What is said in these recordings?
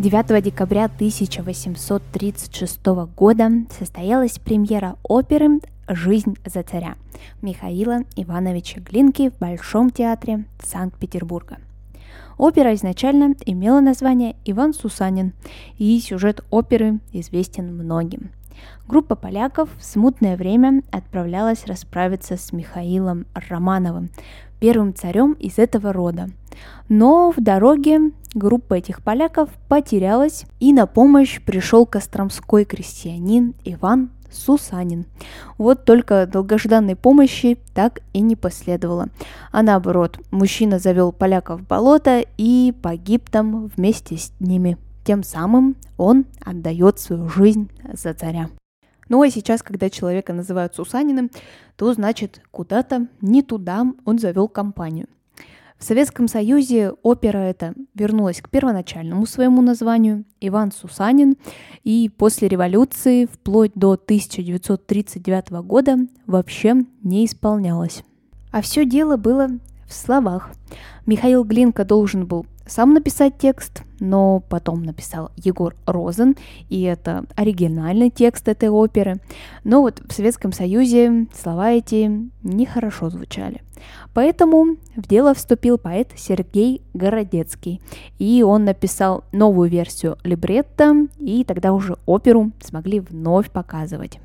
9 декабря 1836 года состоялась премьера оперы «Жизнь за царя» Михаила Ивановича Глинки в Большом театре Санкт-Петербурга. Опера изначально имела название «Иван Сусанин», и сюжет оперы известен многим. Группа поляков в смутное время отправлялась расправиться с Михаилом Романовым, первым царем из этого рода. Но в дороге группа этих поляков потерялась, и на помощь пришел костромской крестьянин Иван Сусанин. Вот только долгожданной помощи так и не последовало. А наоборот, мужчина завел поляков в болото и погиб там вместе с ними. Тем самым он отдает свою жизнь за царя. Ну а сейчас, когда человека называют Сусаниным, то значит куда-то не туда он завел компанию. В Советском Союзе опера эта вернулась к первоначальному своему названию Иван Сусанин, и после революции вплоть до 1939 года вообще не исполнялась. А все дело было в словах. Михаил Глинка должен был сам написать текст, но потом написал Егор Розен, и это оригинальный текст этой оперы. Но вот в Советском Союзе слова эти нехорошо звучали. Поэтому в дело вступил поэт Сергей Городецкий, и он написал новую версию либретто, и тогда уже оперу смогли вновь показывать.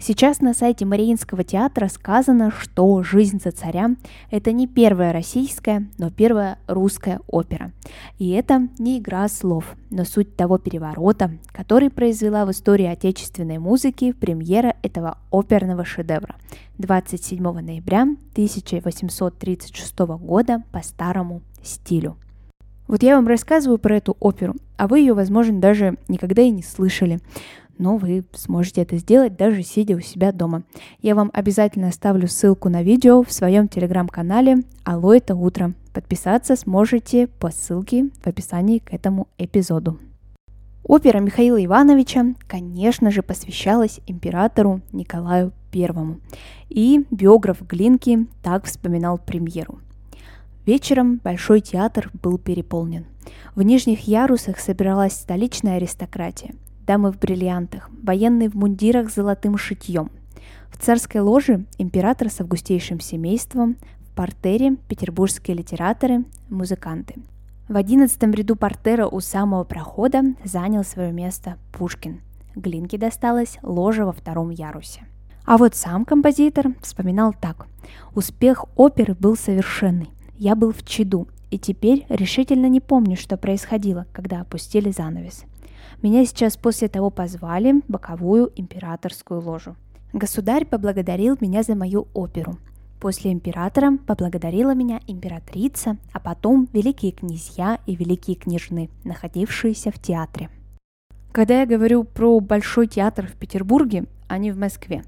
Сейчас на сайте Мариинского театра сказано, что «Жизнь за царя» — это не первая российская, но первая русская опера. И это не игра слов, но суть того переворота, который произвела в истории отечественной музыки премьера этого оперного шедевра 27 ноября 1836 года по старому стилю. Вот я вам рассказываю про эту оперу, а вы ее, возможно, даже никогда и не слышали но вы сможете это сделать даже сидя у себя дома. Я вам обязательно оставлю ссылку на видео в своем телеграм-канале «Алло, это утро». Подписаться сможете по ссылке в описании к этому эпизоду. Опера Михаила Ивановича, конечно же, посвящалась императору Николаю I. И биограф Глинки так вспоминал премьеру. Вечером Большой театр был переполнен. В нижних ярусах собиралась столичная аристократия – дамы в бриллиантах, военные в мундирах с золотым шитьем. В царской ложе император с августейшим семейством, в портере петербургские литераторы, музыканты. В одиннадцатом ряду портера у самого прохода занял свое место Пушкин. Глинке досталась ложа во втором ярусе. А вот сам композитор вспоминал так. «Успех оперы был совершенный. Я был в чаду, и теперь решительно не помню, что происходило, когда опустили занавес. Меня сейчас после того позвали в боковую императорскую ложу. Государь поблагодарил меня за мою оперу. После императора поблагодарила меня императрица, а потом великие князья и великие княжны, находившиеся в театре. Когда я говорю про Большой театр в Петербурге, а не в Москве,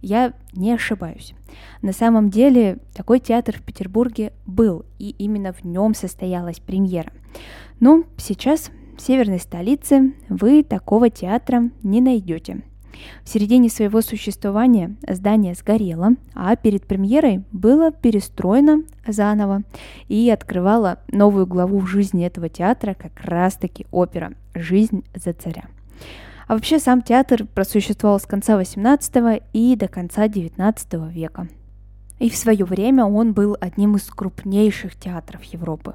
я не ошибаюсь. На самом деле такой театр в Петербурге был, и именно в нем состоялась премьера. Но сейчас северной столице вы такого театра не найдете. В середине своего существования здание сгорело, а перед премьерой было перестроено заново и открывало новую главу в жизни этого театра как раз-таки опера «Жизнь за царя». А вообще сам театр просуществовал с конца 18 и до конца 19 века. И в свое время он был одним из крупнейших театров Европы.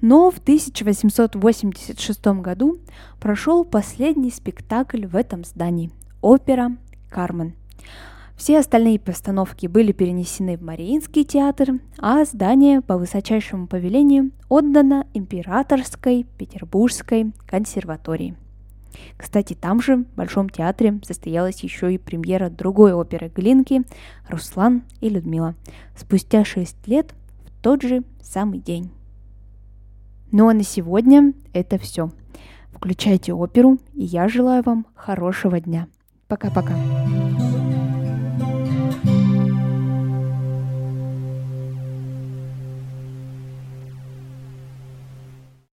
Но в 1886 году прошел последний спектакль в этом здании – опера «Кармен». Все остальные постановки были перенесены в Мариинский театр, а здание по высочайшему повелению отдано Императорской Петербургской консерватории. Кстати, там же, в Большом театре, состоялась еще и премьера другой оперы Глинки «Руслан и Людмила». Спустя шесть лет тот же самый день. Ну а на сегодня это все. Включайте оперу, и я желаю вам хорошего дня. Пока-пока.